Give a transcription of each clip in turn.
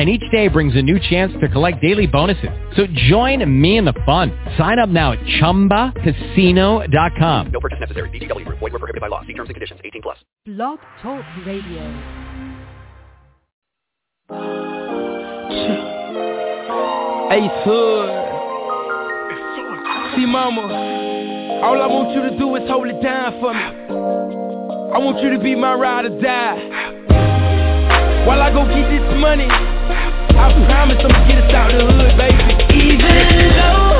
and each day brings a new chance to collect daily bonuses. So join me in the fun. Sign up now at ChumbaCasino.com. No purchase necessary. VGW. Void were prohibited by law. See terms and conditions. 18 plus. Blog Talk Radio. Hey, son. See, mama, all I want you to do is hold it down for me. I want you to be my ride or die. While I go get this money, I promise I'ma get us out the hood, baby. Even though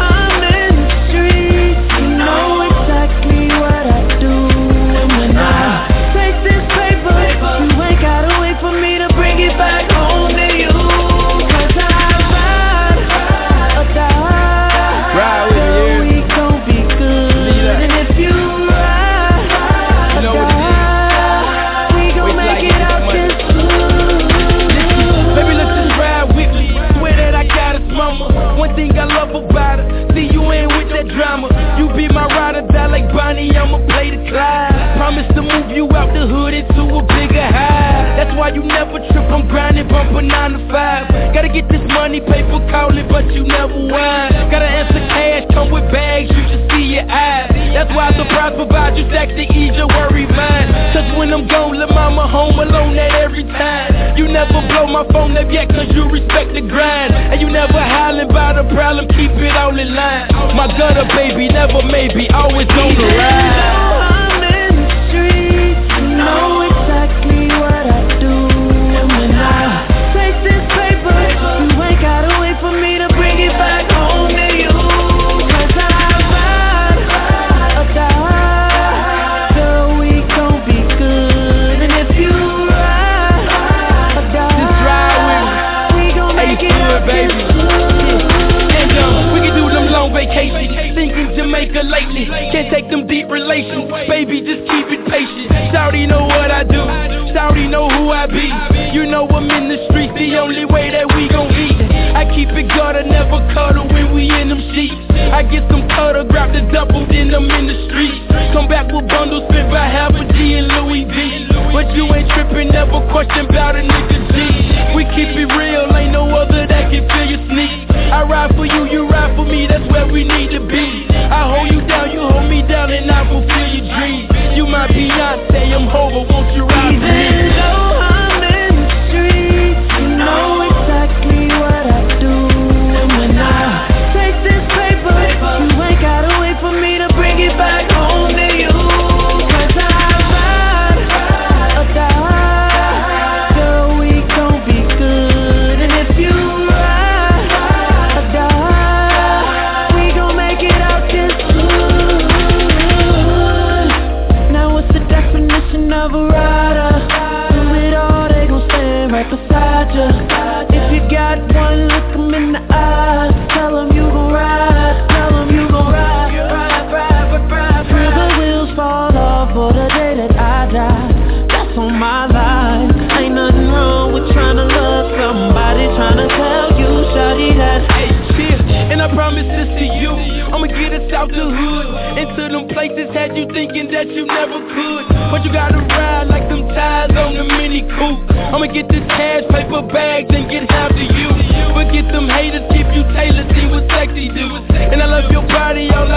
you out the hood into a bigger high. That's why you never trip, I'm grinding, bumping nine to five. Gotta get this money, paper calling, but you never whine. Gotta answer cash, come with bags, you should see your eyes. That's why I surprise provide you stacks to ease your worry mind. Cause when I'm gone, let mama home alone at every time. You never blow my phone up yet cause you respect the grind. And you never howling about a problem, keep it all in line. My gutter baby, never maybe, always on the ride.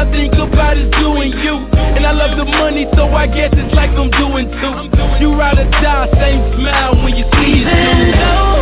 I think about is doing you. And I love the money, so I guess it's like I'm doing too. You ride or die, same smile when you see it. Even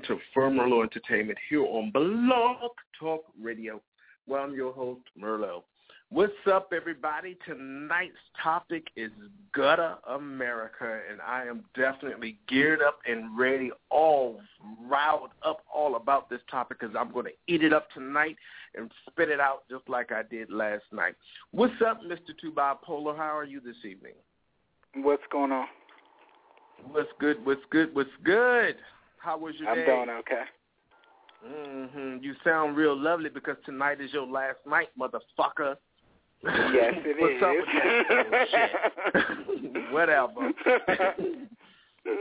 welcome to Firmerlo Entertainment here on Blog Talk Radio. Well, I'm your host, Merlo. What's up, everybody? Tonight's topic is Gutter America, and I am definitely geared up and ready, all riled up all about this topic because I'm going to eat it up tonight and spit it out just like I did last night. What's up, Mr. Two Bipolar? How are you this evening? What's going on? What's good? What's good? What's good? How was your day? I'm day? doing okay. Mm-hmm. You sound real lovely because tonight is your last night, motherfucker. Yes, it What's that? Oh. Whatever.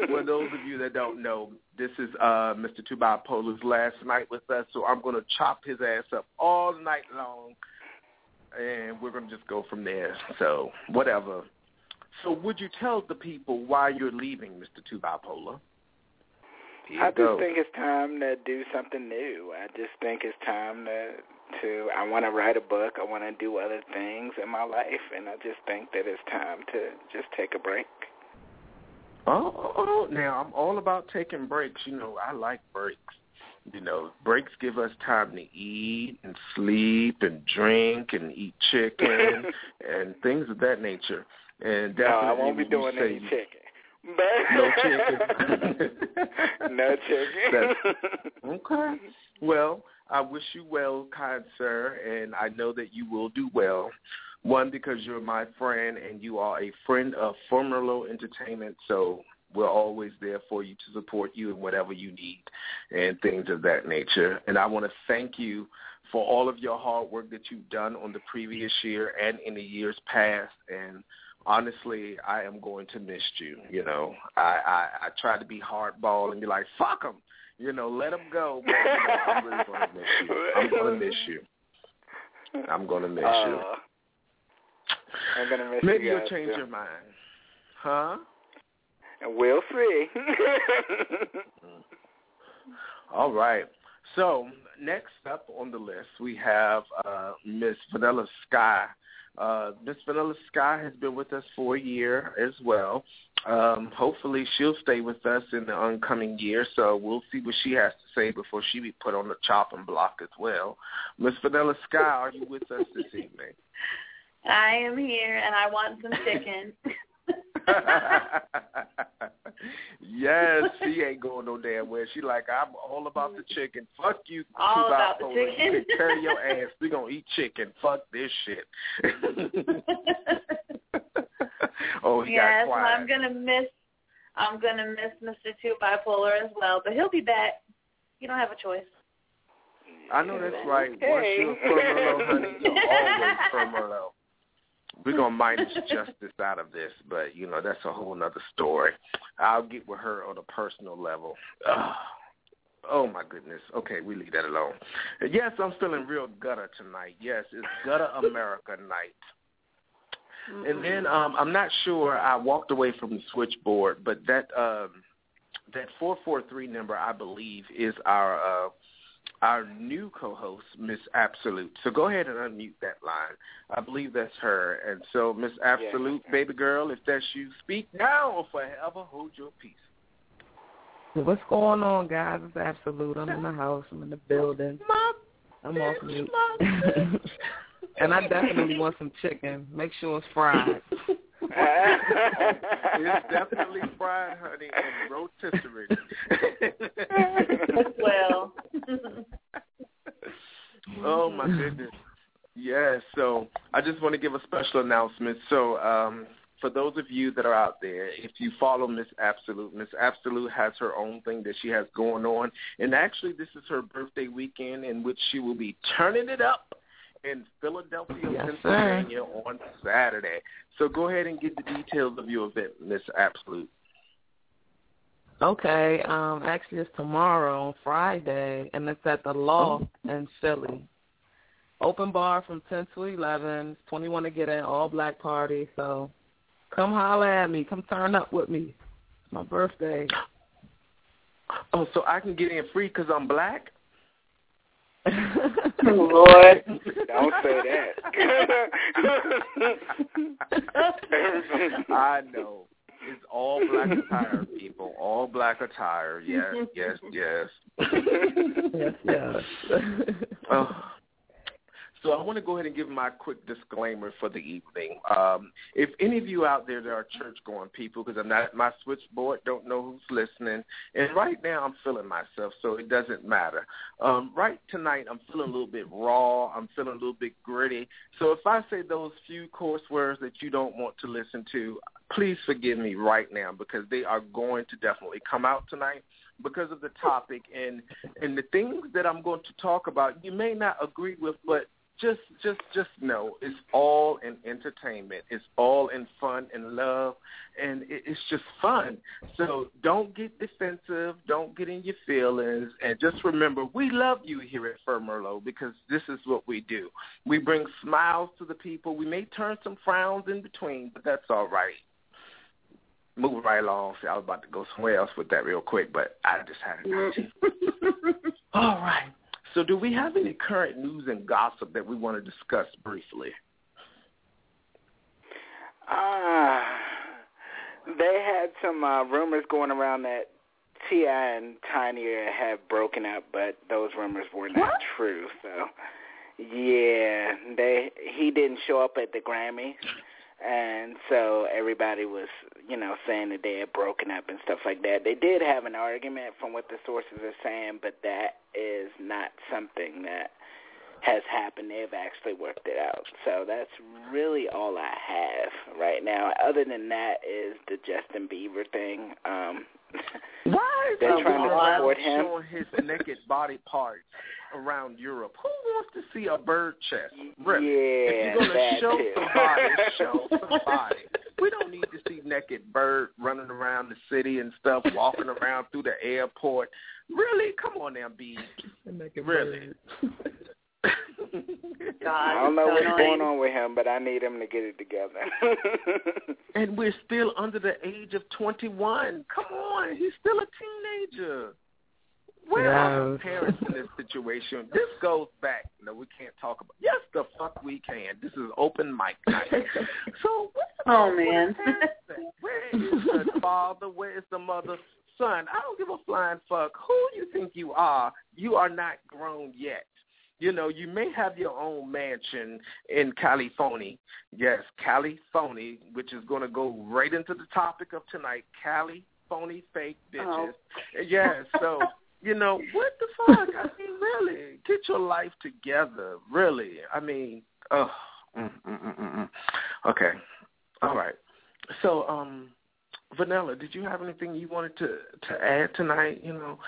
For those of you that don't know, this is uh, Mr. Two Bipolar's last night with us, so I'm going to chop his ass up all night long, and we're going to just go from there. So, whatever. So, would you tell the people why you're leaving, Mr. Two Bipolar? I just go. think it's time to do something new. I just think it's time to to I want to write a book. I want to do other things in my life, and I just think that it's time to just take a break. Oh, oh, oh, now I'm all about taking breaks. You know, I like breaks. You know, breaks give us time to eat and sleep and drink and eat chicken and things of that nature. And No, definitely I won't be doing any chicken. No chicken. no chicken. okay. Well, I wish you well, kind sir, and I know that you will do well. One, because you're my friend and you are a friend of Formerlo Entertainment, so we're always there for you to support you in whatever you need and things of that nature. And I want to thank you for all of your hard work that you've done on the previous year and in the years past. And honestly, I am going to miss you. You know, I I, I try to be hardball and be like, fuck them. You know, let them go. But, you know, I'm really going to miss you. I'm going to miss you. I'm going to miss you. Uh, I'm gonna miss Maybe you you'll change your mind. Huh? And we'll see. All right. So next up on the list, we have uh, Miss Vanilla Sky. Uh, Miss Vanilla Sky has been with us for a year as well. Um, hopefully, she'll stay with us in the oncoming year. So we'll see what she has to say before she be put on the chopping block as well. Miss Vanilla Sky, are you with us this evening? I am here and I want some chicken. yes, she ain't going no damn where. She like, I'm all about the chicken. Fuck you, All about the chicken. You can carry your ass. We gonna eat chicken. Fuck this shit. oh, he yes, got well, quiet. I'm gonna miss I'm gonna miss Mr. Two Bipolar as well, but he'll be back. You don't have a choice. I know that's right. Once Okay. you're Firmerlo, honey, you're always Firmerlo. We're gonna minus justice out of this, but you know that's a whole nother story. I'll get with her on a personal level. Ugh. Oh my goodness. Okay, we leave that alone. Yes, I'm feeling real gutter tonight. Yes, it's gutter America night. And then um I'm not sure I walked away from the switchboard, but that um that four four three number I believe is our uh our new co-host, Miss Absolute. So go ahead and unmute that line. I believe that's her. And so, Miss Absolute, baby girl, if that's you, speak now or forever hold your peace. What's going on, guys? It's Absolute. I'm in the house. I'm in the building. I'm off mute. and I definitely want some chicken. Make sure it's fried. It's definitely fried, honey, and rotisserie. well. oh my goodness. Yes, so I just want to give a special announcement. So um for those of you that are out there, if you follow Miss Absolute, Miss Absolute has her own thing that she has going on. And actually this is her birthday weekend in which she will be turning it up in Philadelphia, Yes, Pennsylvania on Saturday. So go ahead and get the details of your event, Miss Absolute. Okay, um, actually it's tomorrow on Friday, and it's at the Loft in Philly. Open bar from 10 to 11. It's 21 to get in, all black party. So come holler at me. Come turn up with me. It's my birthday. Oh, so I can get in free because I'm black? Oh, Lord, don't say that. I know. It's all black attire, people. All black attire. Yes, yes, yes. yes, yes. oh. So I want to go ahead and give my quick disclaimer for the evening. Um, if any of you out there that are church-going people, because I'm not at my switchboard, don't know who's listening, and right now I'm feeling myself, so it doesn't matter. Um, right tonight I'm feeling a little bit raw. I'm feeling a little bit gritty. So if I say those few coarse words that you don't want to listen to, please forgive me right now because they are going to definitely come out tonight because of the topic and and the things that I'm going to talk about you may not agree with but just just just know it's all in entertainment. It's all in fun and love, and it, it's just fun. So don't get defensive. Don't get in your feelings, and just remember we love you here at Merlot because this is what we do. We bring smiles to the people. We may turn some frowns in between, but that's all right. Moving right along. See, I was about to go somewhere else with that real quick, but I just had to. all right. So do we have any current news and gossip that we want to discuss briefly? Uh, they had some uh, rumors going around that T.I. and Tiny have broken up, but those rumors were not what? true. So, yeah, they he didn't show up at the Grammys and so everybody was, you know, saying that they had broken up and stuff like that. They did have an argument from what the sources are saying, but that is not something that has happened. They've actually worked it out. So that's really all I have right now. Other than that is the Justin Bieber thing. Um Why is they're trying to support him showing his naked body parts around Europe? Who wants to see a bird chest? Rip. Yeah, if you're gonna show too. somebody, show somebody. We don't need to see naked bird running around the city and stuff, walking around through the airport. Really? Come on now, B. Really? God, I don't know so what's annoying. going on with him, but I need him to get it together. and we're still under the age of 21. Come on, he's still a teenager. Where are Yes. the parents in this situation? This goes back. No, we can't talk about. Yes, the fuck we can. This is open mic night. so what's the Oh man. Where is the father? Where is the mother? Son, I don't give a flying fuck who you think you are. You are not grown yet. You know, you may have your own mansion in California. Yes, California, which is going to go right into the topic of tonight. California fake bitches. Yes, so you know what the fuck? I mean, really, get your life together. Really, I mean, oh, mm, mm, mm, mm, mm. okay, all right. So, um, Vanilla, did you have anything you wanted to to add tonight? You know,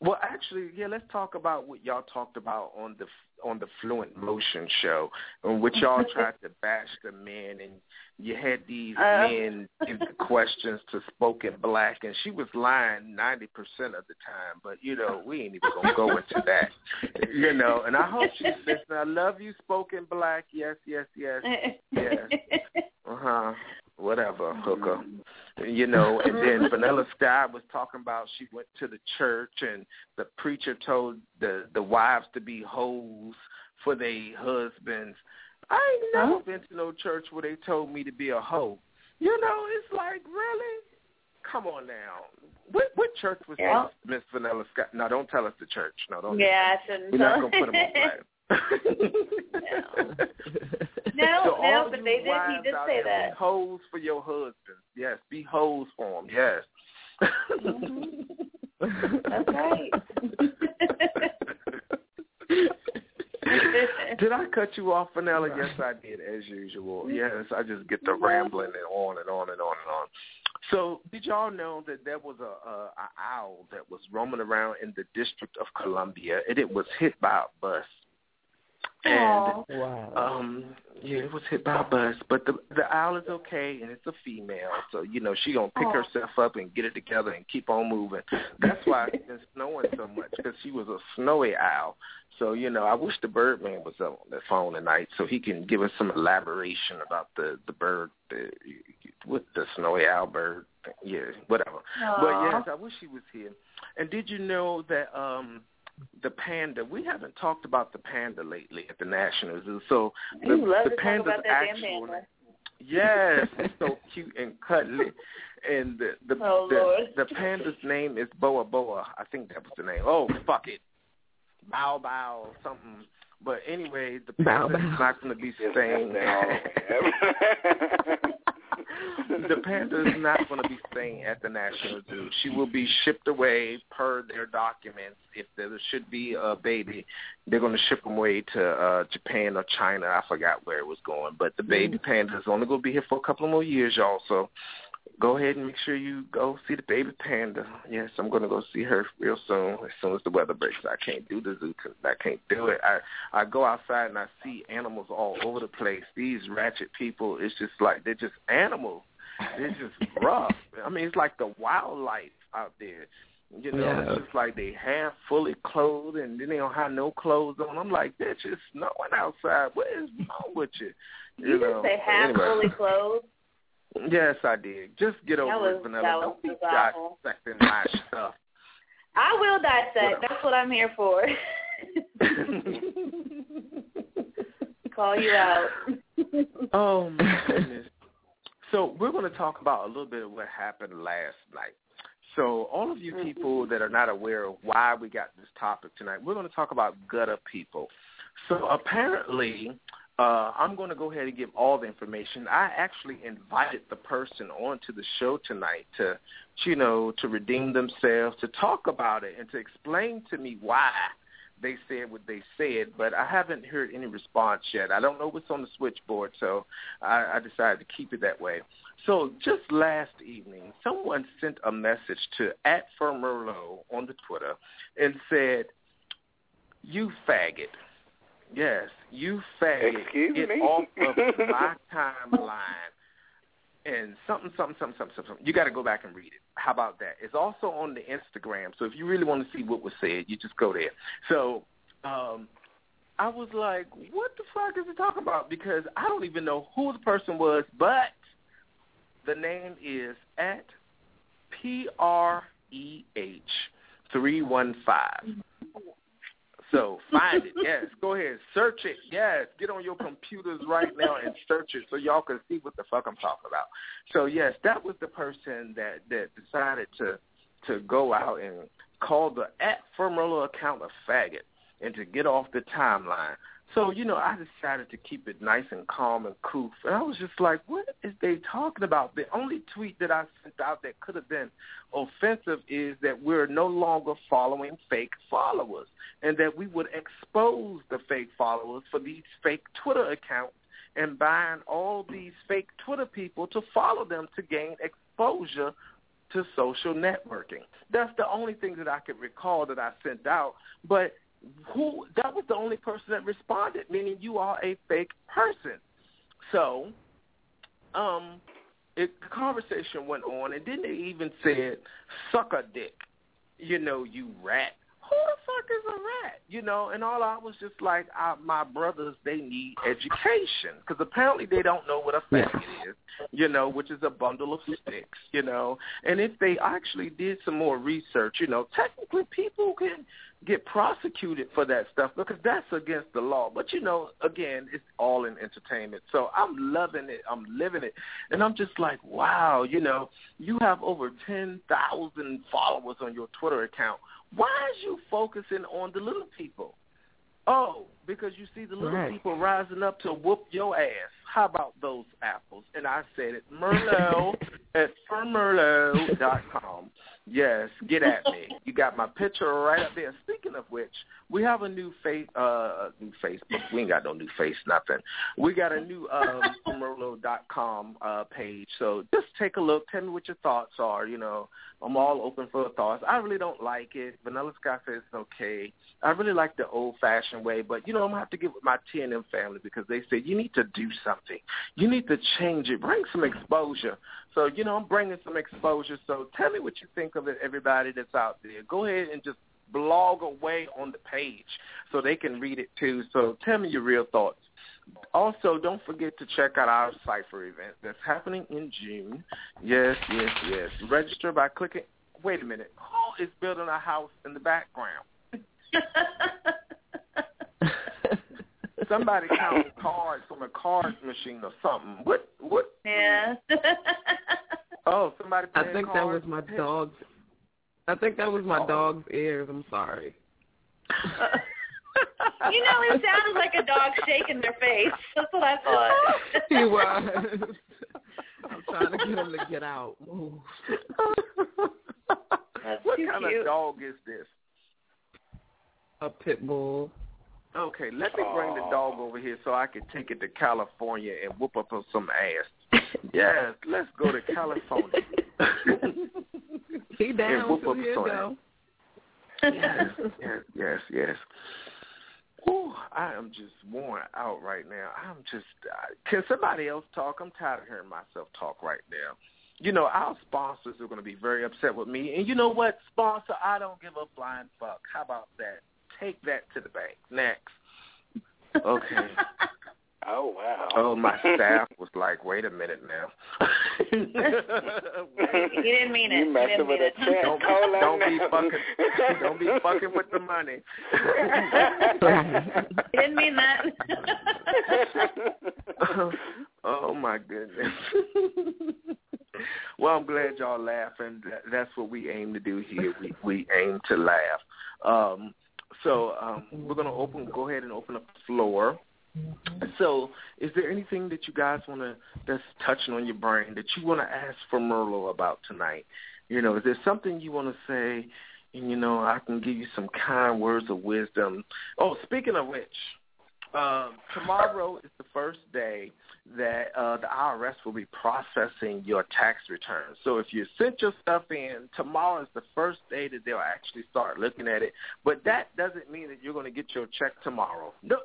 well, actually, yeah. Let's talk about what y'all talked about on the on the Fluent Motion show, in which y'all tried to bash the men, and you had these Uh. men give the questions to Spoken Black, and she was lying ninety percent of the time. But you know, we ain't even gonna go into that. You know, and I hope she's listening. I love you, Spoken Black. Yes, yes, yes. Yes. Uh huh. Whatever, mm-hmm. hooker. You know, and mm-hmm. then Vanilla Sky was talking about she went to the church and the preacher told the the wives to be hoes for their husbands. I ain't never been to no church where they told me to be a hoe. You know, it's like really. Come on now. What what church was Yeah. this, Miss Vanilla Sky? No, don't tell us the church. No, don't. yeah, I shouldn't. We're not gonna put them on blast. No, So no, but they did. He did say that. Be hoes for your husband. Yes, be hoes for him. Yes. Mm-hmm. That's right. did I cut you off, Vanilla? Yes, I did, as usual. Mm-hmm. Yes, I just get the mm-hmm. rambling and on and on and on and on. So, did y'all know that there was a, a, a owl that was roaming around in the District of Columbia, and it was hit by a bus? And Wow. Um, yeah, it was hit by a bus, but the the owl is okay, and it's a female, so you know she gonna pick Aw. herself up and get it together and keep on moving. That's why it's been snowing so much because she was a snowy owl. So you know, I wish the Birdman was on the phone tonight so he can give us some elaboration about the the bird, the with the snowy owl bird. Yeah, whatever. But Aw. yes, I wish he was here. And did you know that um the panda? We haven't talked about the panda lately at the National Zoo. So the, You love the to talk panda's about that damn actual panda. Yes, it's so cute and cuddly. And the the Oh, the, Lord. the panda's name is Bao Bao. I think that was the name. Oh fuck it, Bao Bao something. But anyway, the Bow panda is not going to be Yes, staying. the panda is not going to be staying at the National Zoo. She will be shipped away per their documents. If there should be a baby, they're going to ship them away to uh Japan or China. I forgot where it was going, but the baby panda is only going to be here for a couple more years, y'all. So go ahead and make sure you go see the baby panda. Yes, I'm going to go see her real soon. As soon as the weather breaks, I can't do the zoo. I can't do it. I I go outside and I see animals all over the place. These ratchet people, it's just like they're just animals. They're just rough. I mean, it's like the wildlife out there. You know, Yeah. it's just like they half fully clothed and then they don't have no clothes on. I'm like, bitch, it's snowing outside. What is wrong with you? You know, didn't say but half anyway. fully clothed. Yes, I did. Just get over was- it, Vanilla. Don't be awful. dissecting my stuff. I will dissect. That's what I'm here for. Call you out. oh my goodness. So we're going to talk about a little bit of what happened last night. So all of you mm-hmm. people that are not aware of why we got this topic tonight, we're going to talk about gutter people. So apparently, uh, I'm going to go ahead and give all the information. I actually invited the person onto the show tonight to, you know, to redeem themselves, to talk about it, and to explain to me why they said what they said, but I haven't heard any response yet. I don't know what's on the switchboard, so I, I decided to keep it that way. So just last evening, someone sent a message to at Fermerlo on the Twitter and said, "You faggot." Yes, you faggot. Excuse Get me? off of my timeline. And something, something, something, something, something. You got to go back and read it. How about that? It's also on the Instagram. So if you really want to see what was said, you just go there. So um, I was like, what the fuck is he talking about? Because I don't even know who the person was, but the name is at P R E H three one five. So find it. Yes, go ahead, search it. Yes, get on your computers right now and search it so y'all can see what the fuck I'm talking about. So yes, that was the person that that decided to to go out and call the at Firmerlo account a faggot and to get off the timeline. So, you know, I decided to keep it nice and calm and cool. And I was just like, what is they talking about? The only tweet that I sent out that could have been offensive is that we're no longer following fake followers and that we would expose the fake followers for these fake Twitter accounts and buying all these fake Twitter people to follow them to gain exposure to social networking. That's the only thing that I could recall that I sent out. But who that was the only person that responded, meaning you are a fake person. So, um, it, the conversation went on, and then they even said, "Suck a dick," you know, you rat. Who the fuck is a rat? You know, and all I was just like, I, my brothers, they need education because apparently they don't know what a faggot is, you know, which is a bundle of sticks, you know. And if they actually did some more research, you know, technically people can get prosecuted for that stuff because that's against the law. But you know, again, it's all in entertainment. So I'm loving it. I'm living it. And I'm just like, wow, you know, you have over 10,000 followers on your Twitter account. Why is you focusing on the little people? Oh, because you see the little Right. people rising up to whoop your ass. How about those apples? And I said it, Merlot at firmerlot.com. Yes, get at me. You got my picture right up there. Speaking of which, we have a new face, uh, new Facebook. We ain't got no new face, nothing. We got a new um, firmerlot.com uh, page. So just take a look. Tell me what your thoughts are. You know, I'm all open for thoughts. I really don't like it. Vanilla Sky says it's okay. I really like the old-fashioned way, but you know, I'm gonna have to give my T and M family because they say you need to do something. You need to change it. Bring some exposure. So you know, I'm bringing some exposure. So tell me what you think of it, everybody that's out there. Go ahead and just blog away on the page so they can read it too. So tell me your real thoughts. Also, don't forget to check out our Cypher event that's happening in June. Yes, yes, yes. Register by clicking. Wait a minute. Who is building a house in the background? Somebody counting cards from a card machine or something. What What? Yeah. Oh, somebody. I playing think that was cards? my dog's. I think that was my Oh. dog's ears. I'm sorry. you know, it sounded like a dog shaking their face. That's what I thought. he was. I'm trying to get him to get out. Ooh. That's what too kind cute. of dog is this? A pit bull. Okay, let me bring the dog over here so I can take it to California and whoop up on some ass. yes, let's go to California. He down whoop up Here some go. yes, yes, yes, yes. Whew, I am just worn out right now. I'm just. Uh, can somebody else talk? I'm tired of hearing myself talk right now. You know, our sponsors are going to be very upset with me. And you know what, sponsor? I don't give a flying fuck. How about that? Take that to the bank. Next. Okay. Oh wow. Oh, my staff was like, wait a minute now. He didn't mean it. You He messing didn't with mean a check. Don't be, don't be fucking, don't be fucking with the money. He didn't mean that. oh my goodness. well, I'm glad y'all laughing. That's what we aim to do here. We we aim to laugh. Um, so um, we're gonna open. Go ahead and open up the floor. So, is there anything that you guys want to that's touching on your brain that you want to ask for Merlo about tonight? You know, is there something you want to say? And you know, I can give you some kind words of wisdom. Oh, speaking of which, um, tomorrow is the first day that uh, the IRS will be processing your tax return. So if you sent your stuff in, tomorrow is the first day that they'll actually start looking at it. But that doesn't mean that you're going to get your check tomorrow. No,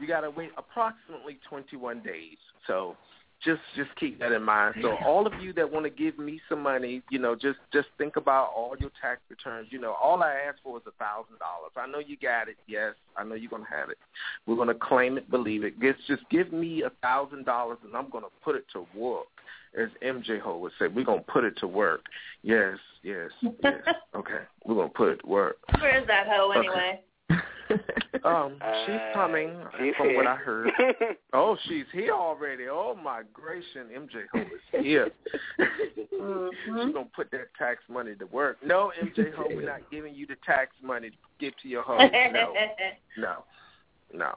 you got to wait approximately 21 days. So just just keep that in mind. So all of you that want to give me some money, you know, just just think about all your tax returns. You know, all I ask for is a thousand dollars. I know you got it. Yes, I know you're gonna have it. We're gonna claim it, believe it. Just just give me a thousand dollars, and I'm gonna put it to work. As MJ Ho would say, we're gonna put it to work. Yes, yes, yes. Okay, we're gonna put it to work. Where's that hoe Okay. Anyway? Um, she's Uh, coming she's from what. I heard. Oh, she's here already. Oh my gracious, MJ Ho is here. She's gonna put that tax money to work. No, MJ Ho, we're not giving you the tax money to give to your hoe. No, no, no.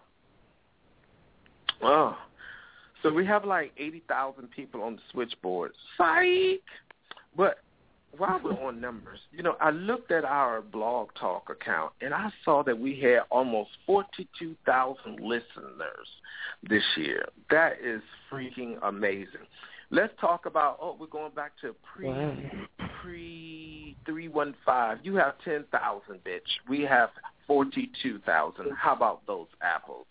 Oh, so we have like eighty thousand people on the switchboard. Psych. But while we're on numbers, you know, I looked at our blog talk account and I saw that we had almost 42,000 listeners this year. That is freaking amazing. Let's talk about, oh, we're going back to pre, Wow. pre 315. You have 10,000, bitch. We have 42,000. How about those apples?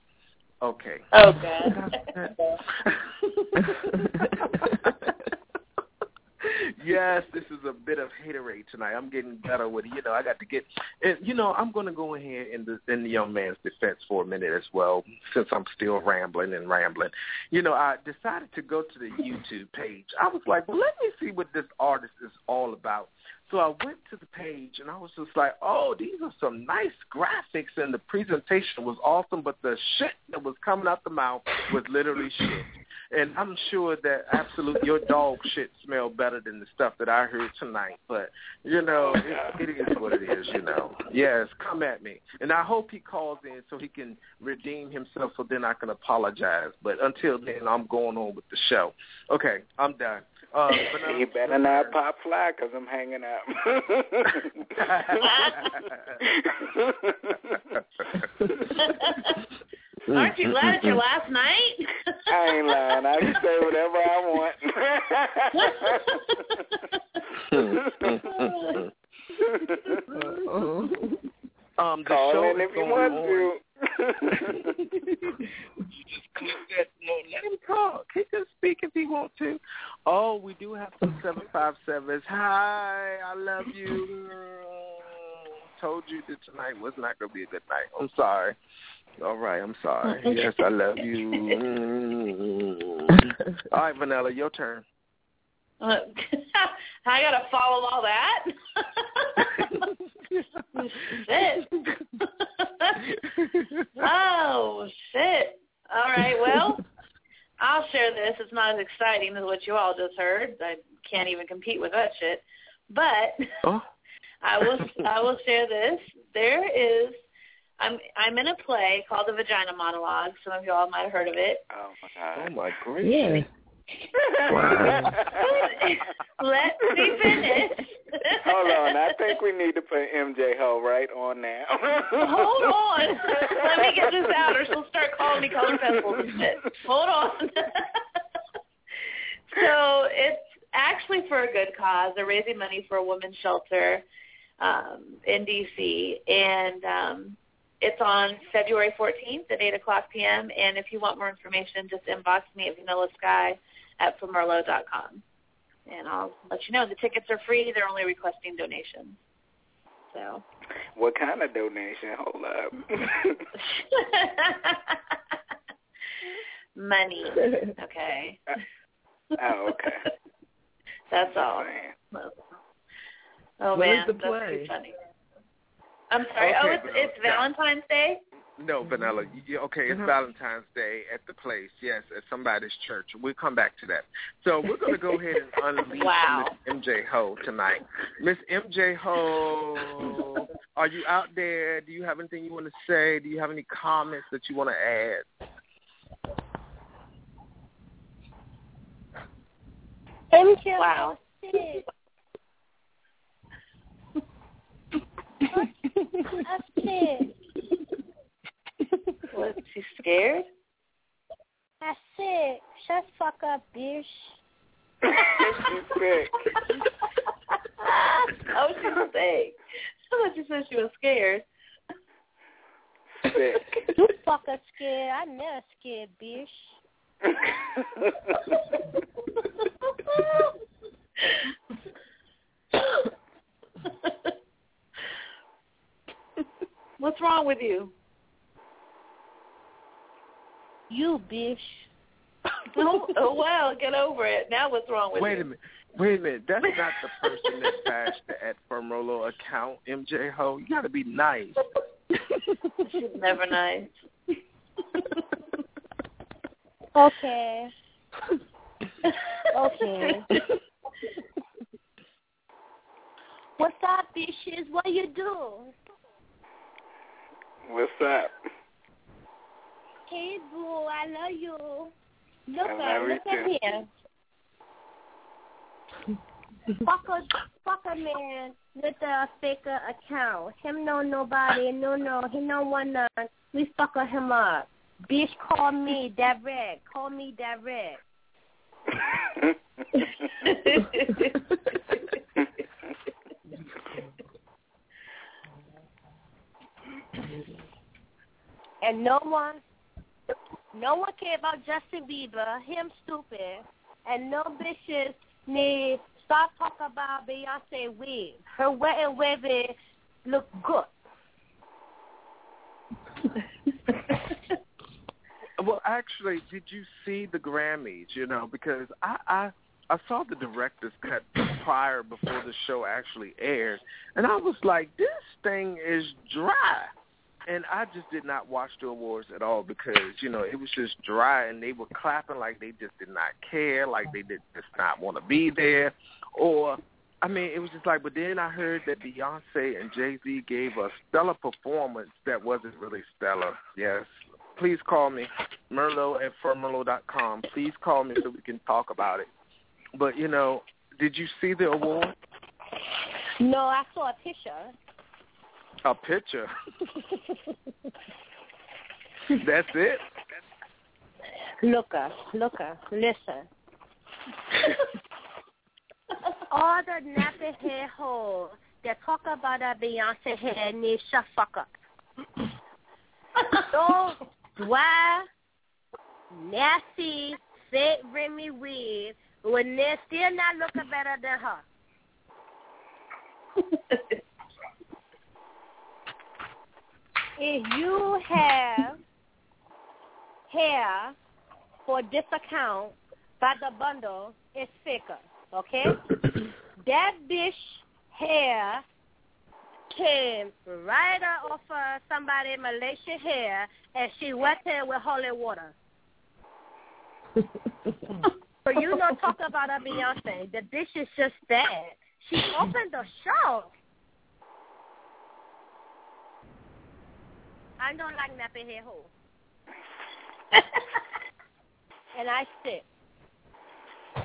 Okay. Oh God. yes, this is a bit of haterade tonight. I'm getting better with it. You know, I got to get, and you know, I'm going to go ahead in the in the young man's defense for a minute as well, since I'm still rambling and rambling. You know, I decided to go to the YouTube page. I was like, well, let me see what this artist is all about. So I went to the page and I was just like, oh, these are some nice graphics and the presentation was awesome, but the shit that was coming out the mouth was literally shit. And I'm sure that absolute your dog shit smelled better than the stuff that I heard tonight. But you know, it, it is what it is. You know, yes, come at me, and I hope he calls in so he can redeem himself, so then I can apologize. But until then, I'm going on with the show. Okay, I'm done. Uh, but you better not pop fly because I'm hanging up. Aren't you glad it's your last night? I ain't lying. I can say whatever I want. um, the Call show in is if you going want on. to. you just click that. No, let him talk. He can speak if he wants to. Oh, we do have some seven five sevens. Hi, I love you. Told you that tonight was not going to be a good night. I'm sorry. All right, I'm sorry. Yes, I love you. Mm. All right, Vanilla, your turn. I gotta follow all that. shit. oh shit. All right. Well, I'll share share this. It's not as exciting as what you all just heard. I can't even compete with that shit. But Oh. I will I will share this. There is I'm I'm in a play called The Vagina Monologue. Some of y'all might have heard of it. Oh my god. Oh my gracious. Let me finish. Hold on, I think we need to put MJ Ho right on now. Hold on. Let me get this out or she'll start calling me color pencils and shit. Hold on. so it's actually for a good cause. They're raising money for a women's shelter um, in DC. And um, it's on February 14th at 8 o'clock p.m. And if you want more information, just inbox me at Vanilla Sky at com, And I'll let you know. The tickets are free. They're only requesting donations. So What kind of donation? Hold up. money. Okay. oh, okay. That's all. Man. Oh When is man, the that's play? too funny. I'm sorry. oh, it's it's. Valentine's Day. No, Vanilla. Okay, it's Mhm. Valentine's Day at the place. Yes, at somebody's church. We'll come back to that. So we're going to go ahead and unleash Wow. Miss MJ Ho tonight. Miss MJ Ho, are you out there? Do you have anything you want to say? Do you have any comments that you want to add? MJ Wow. That's it. What? She's scared? That's it. Shut the fuck up, bitch. She's sick. oh, she's sick. I thought you said she was scared. Sick. You fucking scared. I never scared, bitch. What's wrong with you? You bitch. Oh, oh well, get over it. Now what's wrong with you? Wait you? a minute. Wait a minute. That's not the person that bashed the at Firmrolo account, MJ Ho. You got to be nice. She's never nice. Okay. Okay. What's up, bitches? What you do? What's up? Hey, boo, I love you. Look I at, love look you at too. here. fuck a, fuck a man with a fake account. Him know nobody, no, no, he know one none. We fuck him up. Bitch, call me direct. Call me direct. And no one, no one care about Justin Bieber. Him stupid. And no bitches need stop talking about Beyonce wig. Her wedding wig look good. Well, actually, did you see the Grammys? You know, because I I I saw the director's cut prior before the show actually aired, and I was like, this thing is dry. And I just did not watch the awards at all because you know it was just dry, and they were clapping like they just did not care, like they did just not want to be there, or I mean, it was just like. But then I heard that Beyonce and Jay Z gave a stellar performance that wasn't really stellar. Yes, please call me, Merlot at firmerlot.com. Please call me so we can talk about it. But, you know, did you see the award? No, I saw a picture. A picture. That's it? Look up, look up, listen. All the nappy hair hoes that talk about that Beyonce hair need shut fuck up. Those dry, nasty, fake Remy weeds when they're still not looking better than her. If you have hair for this account by the bundle, it's thicker, okay? that bitch hair came right out of uh, somebody Malaysia hair, and she wet it with holy water. but you know, talk about a Beyonce. The bitch is just bad. She opened the show. I don't like nappy hair hole. and I sit.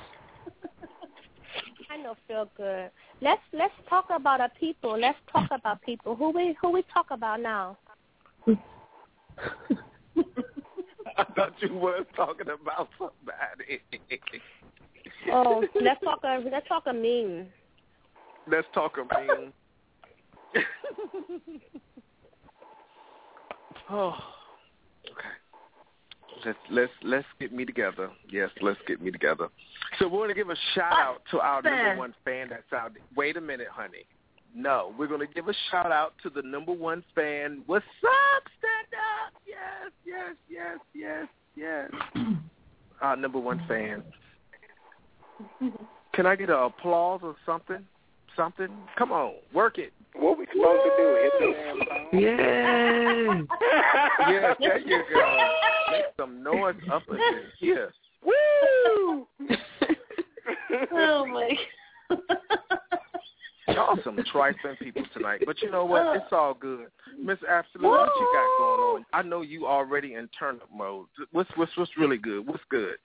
I know feel good. Let's let's talk about our people. Let's talk about people. Who we who we talk about now? I thought you was talking about somebody. Oh, let's talk a let's talk a meme. Let's talk a meme. Oh, okay. Let's let's let's get me together. Yes, let's get me together. So we're gonna give a shout out to our number one fan that's out. there. Wait a minute, honey. No, we're gonna give a shout out to the number one fan. What's up? Stand up. Yes, yes, yes, yes, yes. Our number one fan. Can I get an applause or something? Something? Come on, work it. What we supposed to do? Hit the damn phone? Yay! Yes, there you go. Make some noise up in here. Woo! Oh my. Y'all some trifling people tonight. But you know what? It's all good. Miss Absolute, what you got going on? I know you already in turn up mode. What's what's what's really good? What's good?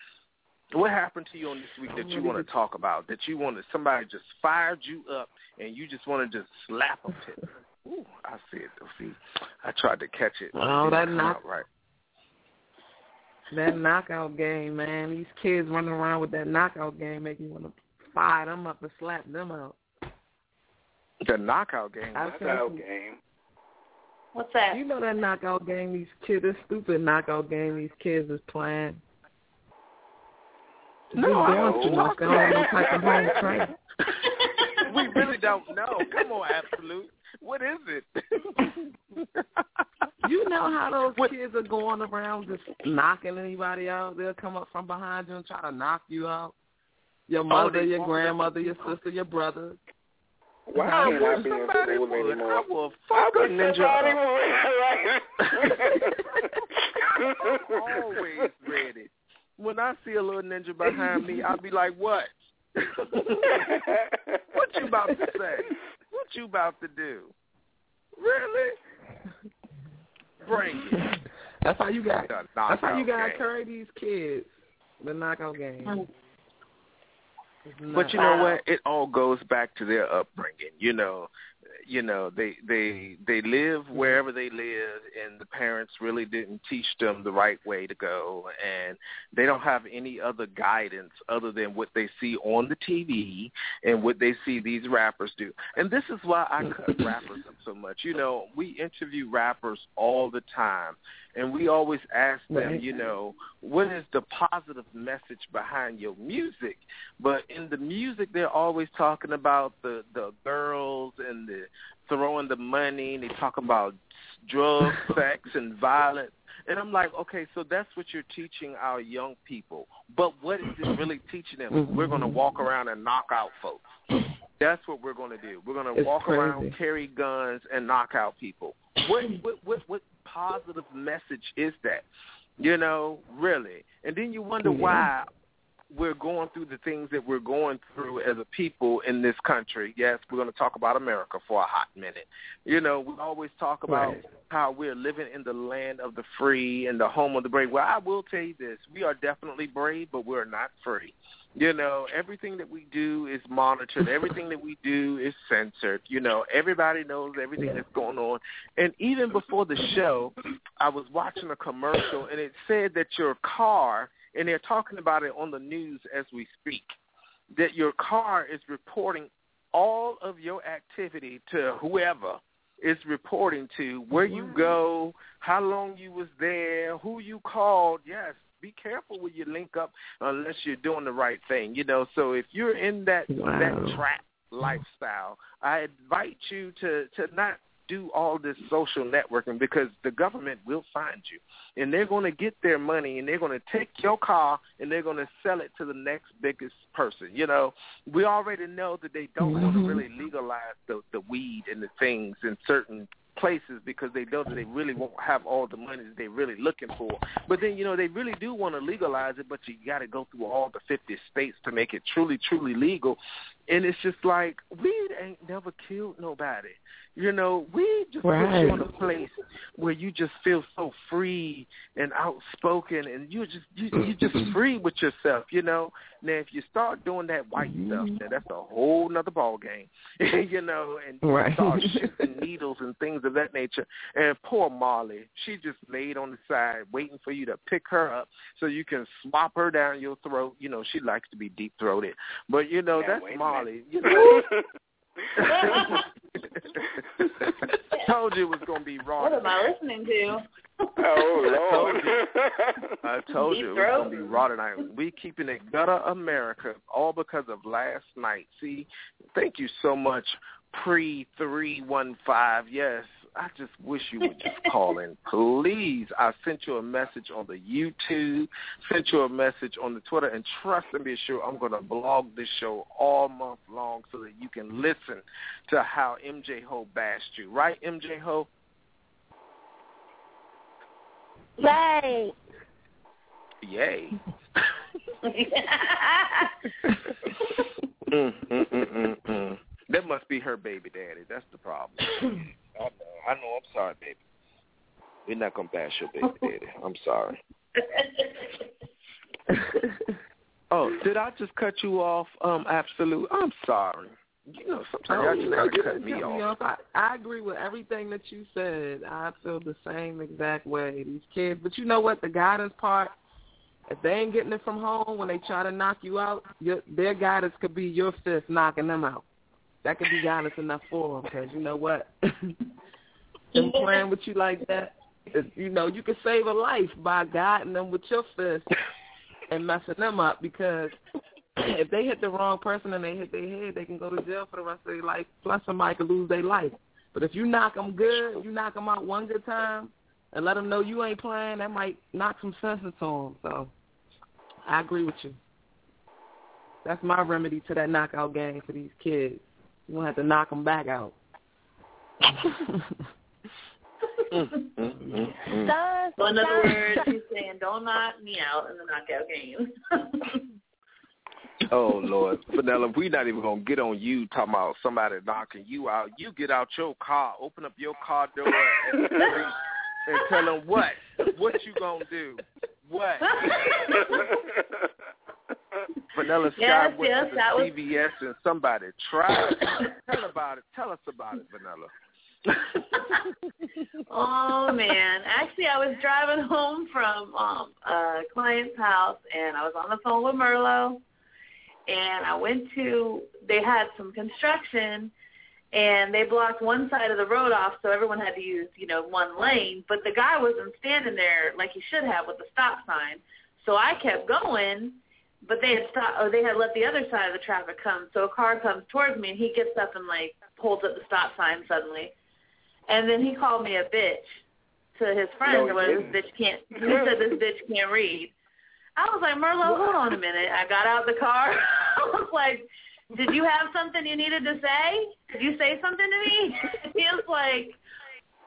What happened to you on this week that you want to talk about? That you want to somebody just fired you up and you just want to just slap them? Ooh, I see it. though. See, I tried to catch it. Oh, It that knock- right. That knockout game, man. These kids running around with that knockout game make me want to fire them up and slap them out. The knockout game. I Knockout game. What's that? You know that knockout game these kids, this stupid knockout game these kids is playing. No, Just I don't too much. They don't have type of home training. we really don't know. Come on, Absolute. What is it? You know how those kids are going around just knocking anybody out? They'll come up from behind you and try to knock you out. Your oh, mother, they your grandmother, your sister, your brother. Why I can't I wish be in somebody school would. anymore? I will fuck a wish ninja somebody up. would. Always ready. When I see a little ninja behind me, I'll be like, what? what you about to say? What you about to do? Really? Bring it. That's how you got. That's how you got to carry these kids. The knockout game. Mm. But you know what? It all goes back to their upbringing. You know, you know they they they live mm-hmm. wherever they live, and the parents really didn't teach them the right way to go, and they don't have any other guidance other than what they see on the TV and what they see these rappers do. And this is why I cut rappers up so much. You know, we interview rappers all the time, and we always ask them, you know, what is the positive message behind your music? But in the music, they're always talking about the the girls and the throwing the money. And they talk about drugs, sex, and violence. And I'm like, okay, so that's what you're teaching our young people. But what is it really teaching them? We're going to mm-hmm. walk around and knock out folks. That's what we're going to do. We're going to walk crazy. around, carry guns, and knock out people. What what what what positive message is that? You know, really. And then you wonder Yeah. why we're going through the things that we're going through as a people in this country. Yes, we're going to talk about America for a hot minute. You know, we always talk about Right. how we're living in the land of the free and the home of the brave. Well, I will tell you this. We are definitely brave, but we're not free. You know, everything that we do is monitored. Everything that we do is censored. You know, everybody knows everything that's going on. And even before the show, I was watching a commercial and it said that your car, and they're talking about it on the news as we speak, that your car is reporting all of your activity to whoever is reporting to where you go, how long you was there, who you called. Yes, be careful when you link up unless you're doing the right thing. You know, so if you're in that Wow. that trap lifestyle, I invite you to to not do all this social networking because the government will find you and they're going to get their money and they're going to take your car and they're going to sell it to the next biggest person. You know, we already know that they don't want to Mhm. really legalize the the weed and the things in certain places because they know that they really won't have all the money that they're really looking for. But then, you know, they really do want to legalize it, but you got to go through all the 50 states to make it truly, truly legal. And it's just like, weed ain't never killed nobody. You know, we just right. put you in a place where you just feel so free and outspoken, and you just you you just mm-hmm. free with yourself. You know. Now, if you start doing that white mm-hmm. stuff, then that's a whole nother ball game. you know, and you right. start shifting needles and things of that nature. And poor Molly, she just laid on the side waiting for you to pick her up so you can swap her down your throat. You know, she likes to be deep throated, but you know Yeah, that's wait a Molly. You know. told you it was going to be raw. What am I listening to? Oh Lord! I told Deep you it was going to be raw tonight. We keeping it gutter America, all because of last night. See, thank you so much, pre three one five. Yes, I just wish you would just call in, please. I sent you a message on the YouTube, sent you a message on the Twitter, and trust and be sure I'm going to blog this show all month long so that you can listen to how MJ Ho bashed you. Right, MJ Ho? Right. Yay. mm, mm, mm, mm, mm. That must be her baby daddy. That's the problem. I know. I know. I'm sorry, baby. We're not gonna bash your baby daddy. I'm sorry. Oh, did I just cut you off? Um, absolute. I'm sorry. You know, sometimes Oh, y'all just gotta you cut didn't me cut off. I, I agree with everything that you said. I feel the same exact way. These kids, but you know what? The guidance part. If they ain't getting it from home when they try to knock you out, your, their guidance could be your fist knocking them out. That could be guidance enough for them because you know what? them playing with you like that, you know, you could save a life by guiding them with your fist and messing them up because if they hit the wrong person and they hit their head, they can go to jail for the rest of their life. Plus, somebody could lose their life. But if you knock them good, you knock them out one good time, and let them know you ain't playing, that might knock some sense into them. So, I agree with you. That's my remedy to that knockout game for these kids. You gonna have to knock them back out. Mm, mm, mm, mm. So in other words, dun. he's saying, don't knock me out in the knockout game. Oh Lord, Vanilla, we're not even gonna get on you talking about somebody knocking you out. You get out your car, open up your car door, and, and tell them what, what you gonna do, what. Vanilla Sky Yes, went yes, to the that was- CVS and somebody tried. tell about it. Tell us about it, Vanilla. oh man. Actually I was driving home from um a client's house and I was on the phone with Merlo and I went to they had some construction and they blocked one side of the road off so everyone had to use, you know, one lane, but the guy wasn't standing there like he should have with the stop sign. So I kept going, but they had stopped or they had let the other side of the traffic come. So a car comes towards me and he gets up and like holds up the stop sign suddenly. And then he called me a bitch to his friends No, he or whatever. This bitch can't. He said this bitch can't read. I was like, Merlot, hold on a minute. I got out of the car. I was like, Did you have something you needed to say? Did you say something to me? he was like,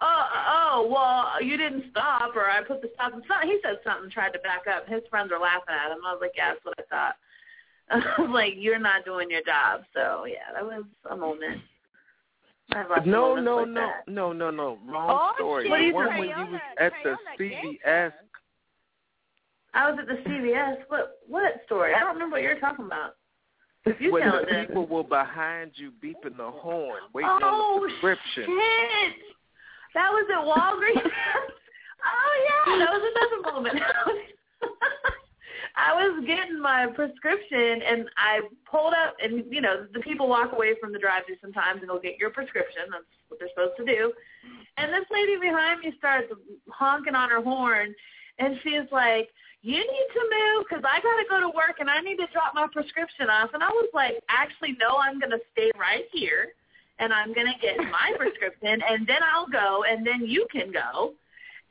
Oh, oh, well, you didn't stop, or I put the stop. And he said something, tried to back up. His friends were laughing at him. I was like, yeah, that's what I thought. I was like, you're not doing your job. So yeah, that was a moment. I have lots of No, no, like no, that. no, no, no. Wrong Oh, story. What do you One think? when you was at the Crayola gangster. CVS. I was at the CVS. What what story? I don't remember what you're talking about. You when the people were behind you beeping the horn, waiting oh on the oh, prescription. shit! That was at Walgreens. oh yeah, that was another moment. I was getting my prescription and I pulled up and you know the people walk away from the drive-thru sometimes and go get your prescription. That's what they're supposed to do. And this lady behind me starts honking on her horn, and she's like, "You need to move because I got to go to work and I need to drop my prescription off." And I was like, "Actually, no, I'm going to stay right here." And I'm going to get my prescription, and then I'll go, and then you can go.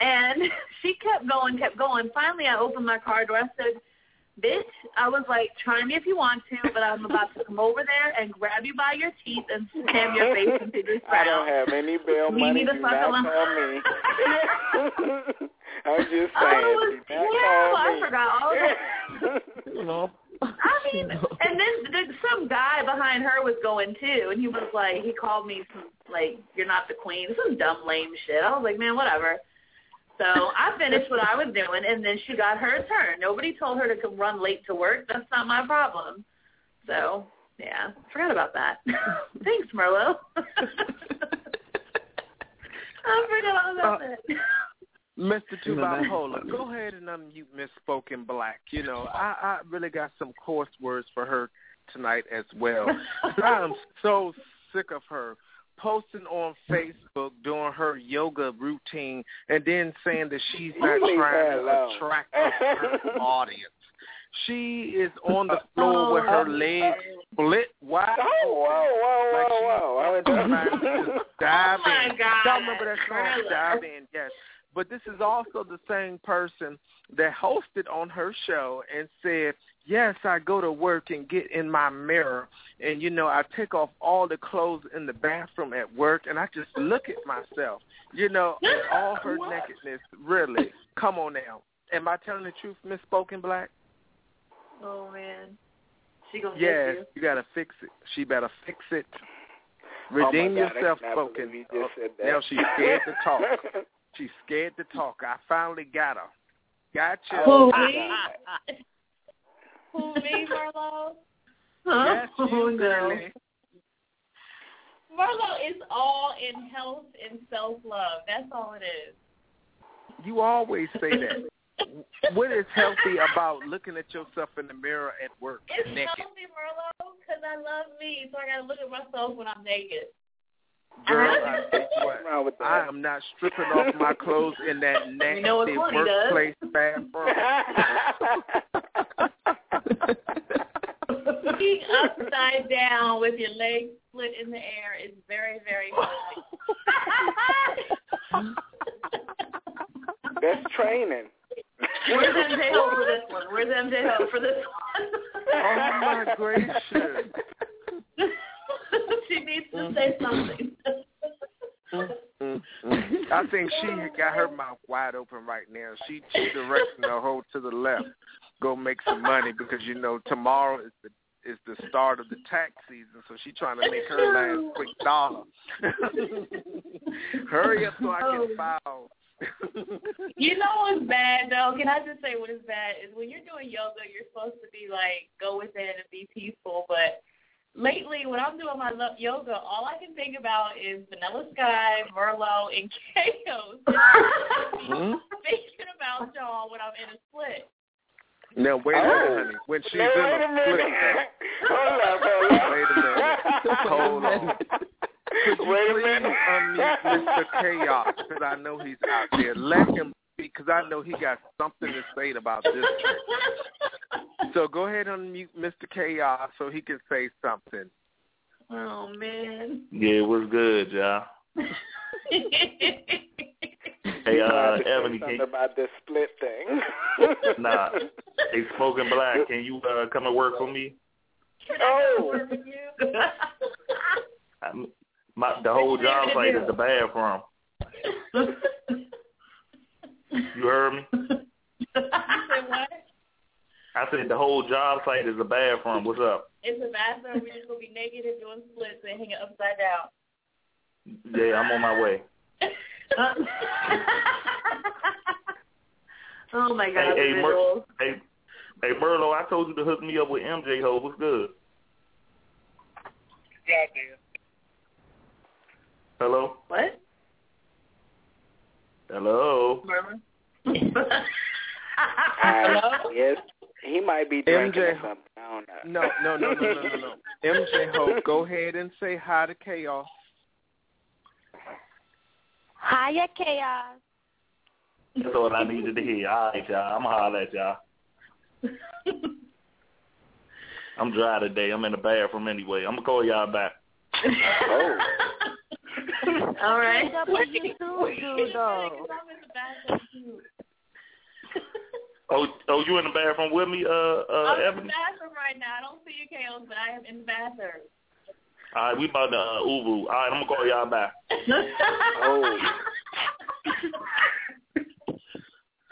And she kept going, kept going. Finally, I opened my car door. I said, bitch, I was like, try me if you want to, but I'm about to come over there and grab you by your teeth and slam your face into this I don't have any bail Leave money. me the Do fuck not alone. me. I'm just I saying. was, yeah, call I forgot all that. You know. I mean, and then there's some guy behind her was going too, and he was like, he called me some like, "You're not the queen," some dumb lame shit. I was like, man, whatever. So I finished what I was doing, and then she got her turn. Nobody told her to come run late to work. That's not my problem. So yeah, forgot about that. Thanks, Merlot. I forgot about Uh, that. Mr. That's go ahead and unmute Miss Spoken Black. You know, I, I really got some coarse words for her tonight as well. I am so sick of her posting on Facebook doing her yoga routine and then saying that she's not Leave trying to attract a certain audience. She is on the oh, floor with her legs split wide Oh, whoa, open. whoa, like whoa, whoa. trying to just dive Oh, my in. God. Y'all remember that song. Dive In? Yes. But this is also the same person that hosted on her show and said, yes, I go to work and get in my mirror and, you know, I take off all the clothes in the bathroom at work and I just look at myself, you know, and all her nakedness. Really. Come on now. Am I telling the truth, Miss Spoken Black? Oh man, she gonna Yes, you. you got to fix it. She better fix it. Oh, Redeem God, yourself, spoken. believe you just. Oh, now she's scared to talk. She's scared to talk. I finally got her. Gotcha. Who, Oh, me? Who me, Marlo? Yes, Oh, you, no. girlie. Marlo is all in health and self love. That's all it is. You always say that. what is healthy about looking at yourself in the mirror at work It's naked? healthy, Marlo, because I love me, so I gotta look at myself when I'm naked. Girl, uh-huh. I tell what, wrong with that? I am not stripping off my clothes in that nasty know what Courtney does. workplace bathroom. Being upside down with your legs split in the air is very, very healthy. That's training. Where's MJ Ho for this one? Where's MJ Ho for this one? Oh my gracious. she needs to say something. Mm, mm. I think she got her mouth wide open right now. She she directing her whole to the left. Go make some money because you know tomorrow is the is the start of the tax season, so she's trying to make her last quick dollar. Hurry up so I Oh. can file. You know what's bad though? Can I just say what is bad is when you're doing yoga, you're supposed to be like go within and be peaceful. But lately, when I'm doing my lo- yoga, all I can think about is Vanilla Sky, Merlot, and Chaos. Hmm? Thinking about y'all when I'm in a split. Now wait a Oh. minute, honey. When she's Now, in wait a a split, minute. though, Hold up, hold up. Wait a minute. Hold on. Could you Wait a please minute. unmute Mr. Chaos because I know he's out there. Let him because I know he got something to say about this. So go ahead and unmute Mr. Chaos so he can say something. Oh man. Yeah, it was good, y'all. Hey, You uh, have say Ebony, something can, about this split thing. nah, hey, Smoking Black, can you uh, come and work for me? Oh, I, my the whole job site is the bathroom. You heard me? You said what? I said the whole job site is the bathroom. What's up? It's a bathroom. We're just gonna be naked and doing splits and hanging upside down. Yeah, I'm on my way. oh my god, Hey, hey, the Mer- visuals. hey, hey, Merlo, I told you to hook me up with MJ Ho. What's good? Hello? What? Hello? Uh, yes, he might be drinking or MJ. something. I don't know. No, no, no, no, no, no, no. MJ Hope, go ahead and say hi to Chaos. Hiya, Chaos. That's all I needed to hear. All right, y'all. I'm going to holler at y'all. I'm dry today. I'm in the bathroom anyway. I'm going to call y'all back. Oh, All right. What's up with you too, dude, though? I'm in the bathroom too. Oh, oh, you in the bathroom with me, uh, uh, I'm in the bathroom right now. I don't see you, Chaos, but I am in the bathroom. All right, we about to uh, ubu. All right, I'm gonna call y'all back. Oh.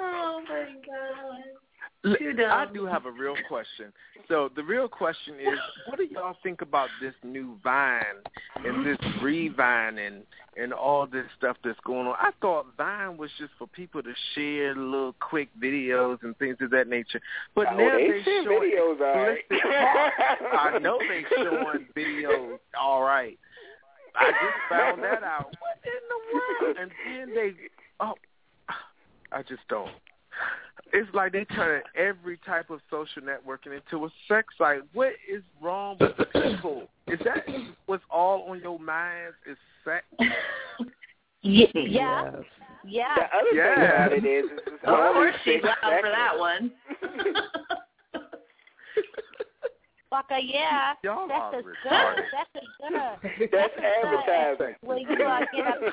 oh my god. L- Too dumb. I do have a real question. So the real question is, what do y'all think about this new Vine and this Revine and and all this stuff that's going on? I thought Vine was just for people to share little quick videos and things of that nature. But Oh, now they they share showing videos, all right. I know they showing videos. All right. I just found that out. What in the world? And then they, oh, I just don't. It's like they turn every type of social networking into a sex site. What is wrong with the people? Is that what's all on your minds? Is sex? Yeah. Yeah. Yeah. The other Yeah. thing about it is, is it's Of course she's sex out for that one. Fucker, yeah. Y'all That's are a good. That's a good. That's a good. advertising. When you uh, get a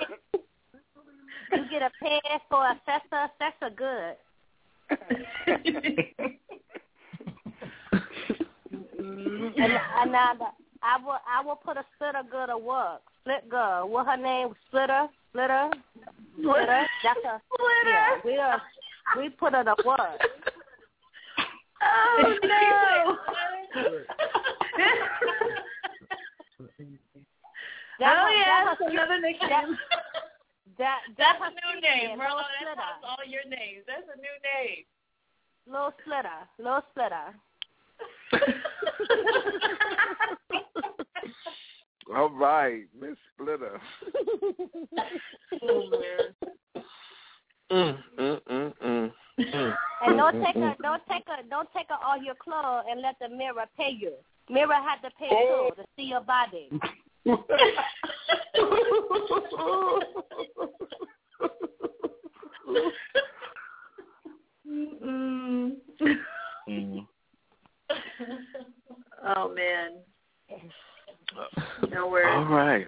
you get a pass for a festa, that's a good. And and I, I will I will put a splitter girl to work. Split girl. What her name? Splitter. Splitter. Splitter. That's a yeah. We are we put her to work. Oh no. That oh was- yeah, that's another nickname. That That's that a new name, Little Merlo. That's splitter. all your names. That's a new name. Little splitter. Little splitter. All right, Miss Splitter. oh man. Mm, mm, mm, mm, mm. And don't take a don't take a don't take a all your clothes and let the mirror pay you. Mirror had to pay too to see your body. Mm. oh man. No worries. All right.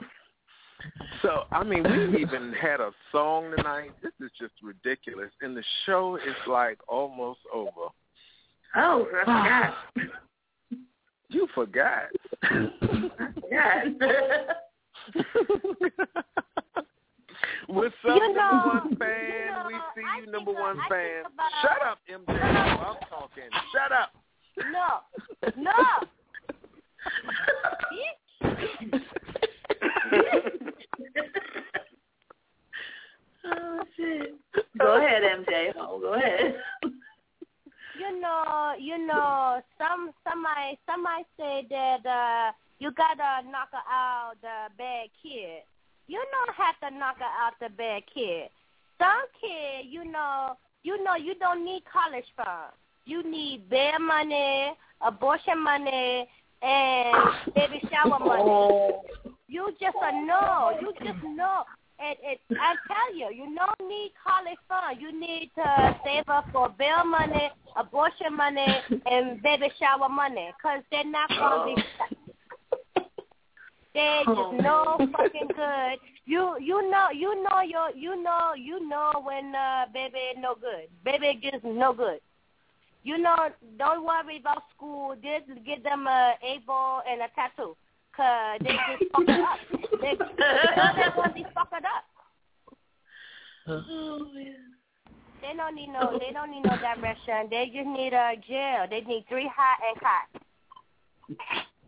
So, I mean, we even had a song tonight. This is just ridiculous. And the show is like almost over. Oh, I You forgot. forgot. What's up, You number know- one fan? you know, we see I you, number one I fan. about- Shut up, MJ. Oh, I'm talking. Shut up. No. No. oh shit. Go ahead, MJ. Oh, go ahead. You know, you know, some somebody somebody say that uh you gotta knock out the bad kid. You don't have to knock out the bad kid. Some kid, you know, you know, you don't need college fund. You need bail money, abortion money, and baby shower money. You just a know. You just know. And it, I tell you, you don't need college fund. You need to save up for bail money, abortion money, and baby shower money, cause they're not gonna be. Oh, just no fucking good. You you know you know your you know you know when uh baby no good. Baby just no good. You know, don't worry about school. Just get them a A ball and a tattoo. Cause they just fuck it up. They, they're gonna be fucked up. Oh man. They don't need no. They don't need no direction. They just need a jail. They need three hot and cot.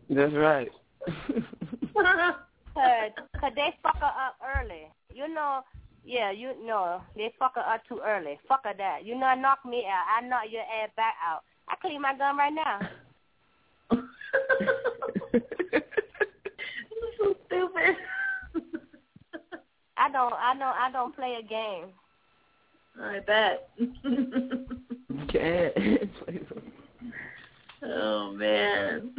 That's right. Cause, cause they fuck her up early. You know, yeah, you know, they fuck her up too early. Fuck her that. You know, knock me out. I knock your ass back out. I clean my gun right now. so stupid. I don't. I don't. I don't play a game. I bet. You can't. oh man.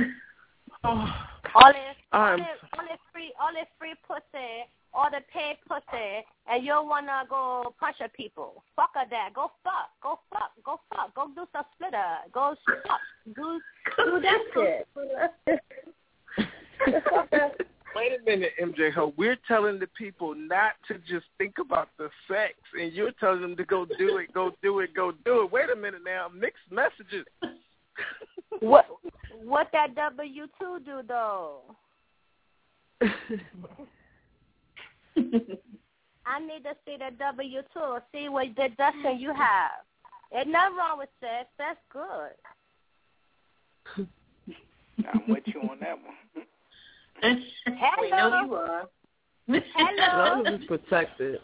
All this, all I'm- this, all this free, all this free pussy, all the paid pussy, and you wanna go punch a people. Fuck her that. Go fuck. Go fuck. Go fuck. Go do some splitter. Go fuck. Do do that shit. wait a minute, MJ Ho. We're telling the people not to just think about the sex, and you're telling them to go do it, go do it, go do it. Wait a minute now, mixed messages. What what that W two do though? I need to see the W two. See what deduction you have. There's nothing wrong with sex. That's good. I'm with you on that one. Hello. We know you are. As Hello. long as it's protected.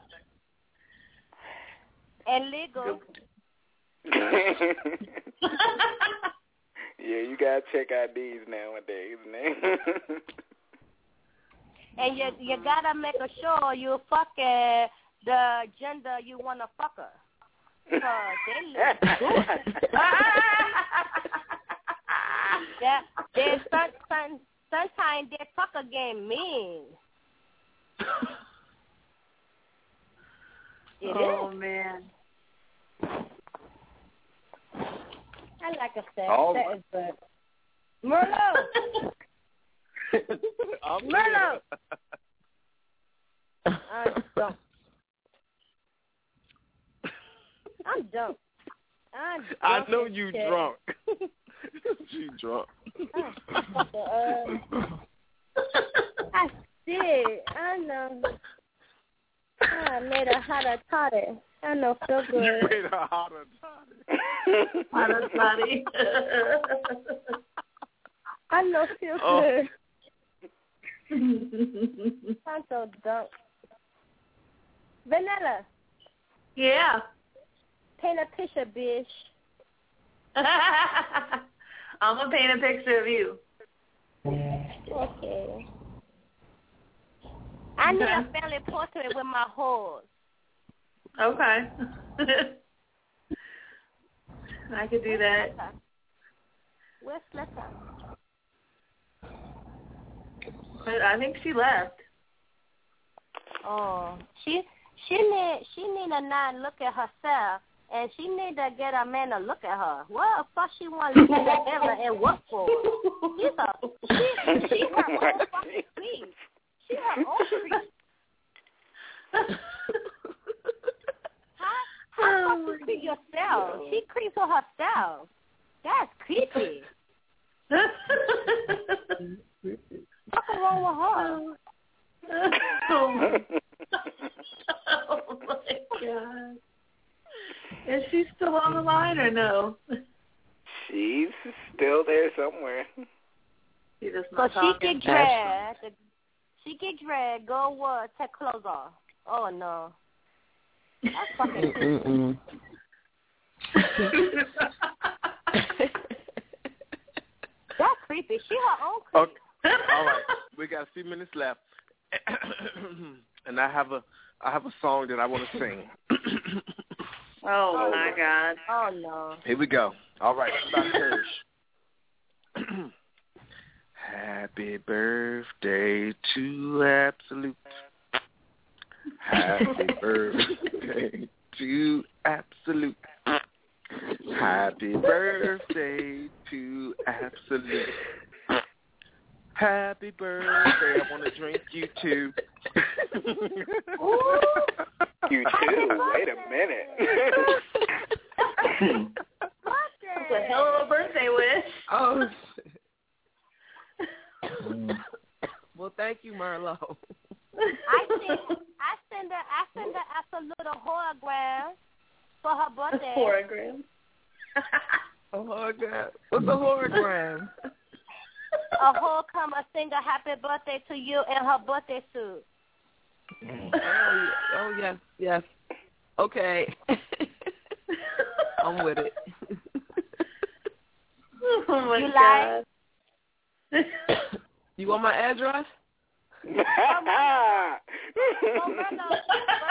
and legal. yeah, you gotta check IDs nowadays, man. And you you gotta make sure you fucking uh, the gender you wanna fuck her. Cause they look good. that they some, some, sometimes they fuck again mean. It oh, is. oh man. I like a sex. All that right. is good. Merlot. I'm Merlot. I'm dumb. I'm dumb. I'm I know you shit. drunk. you drunk. Uh, I did. I know. I made a hot toddy. I know feel You made a hotter Hotter body. I know feel Oh. good. I'm so dumb. Vanilla, yeah. paint a picture, bitch. I'm gonna paint a picture of you. Okay. I need a family portrait with my horse. Okay. I could do that. Where's? But I think she left. Oh, she she need she need to not look at herself, and she need to get a man to look at her. What the fuck she want to look at the mirror and what for? She's a she she her own fucking creep. She her own creep. How how Oh, fuck you creep yourself? She creeps for herself. That's creepy. What's wrong with her? oh my god. Is she still on the line or no? She's still there somewhere. She just So not she talking. get dragged. She get dragged. Go what? Take clothes off. Oh no. That's fucking. That's creepy. She her own creep. Okay. All right. We got a few minutes left. and I have a I have a song that I want to sing. Oh, oh my god. Oh no. Here we go. All right, it's about Hirsch. Happy birthday to Absolute. Happy birthday to Absolute. Happy birthday to Absolute. Happy birthday. I want to drink you too. You too. Wait a minute. That's a hell of a birthday wish. Oh. well, thank you, Merlot. I send I send her I send her as a little hologram for her birthday. A Hologram. A hologram. What's a hologram? A whole come a sing a happy birthday to you in her birthday suit. Mm. oh, yeah. oh yes, yes. Okay. I'm with it. Oh my You god. You want my address? Well, Mona, well,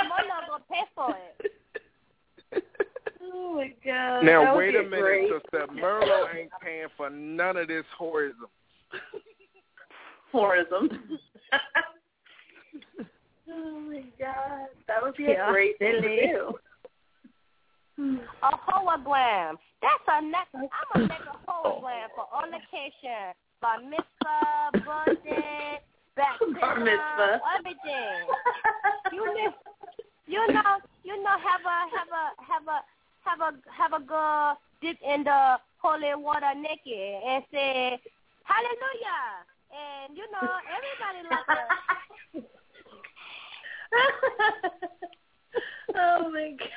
Mona gonna pay for it. Oh my god. Now wait a minute, great. sister. Merlo ain't paying for none of this whorism. Tourism. oh my god. That would be Yeah, a great thing to do. A hologram. That's a next. I'm gonna make a hologram for oh. on occasion, bar mitzvah, birthday, respect, Bar mitzvah. everything. you know, you know, you know, have a have a have a have a have a girl dip in the holy water naked and say hallelujah, and you know everybody like oh my god.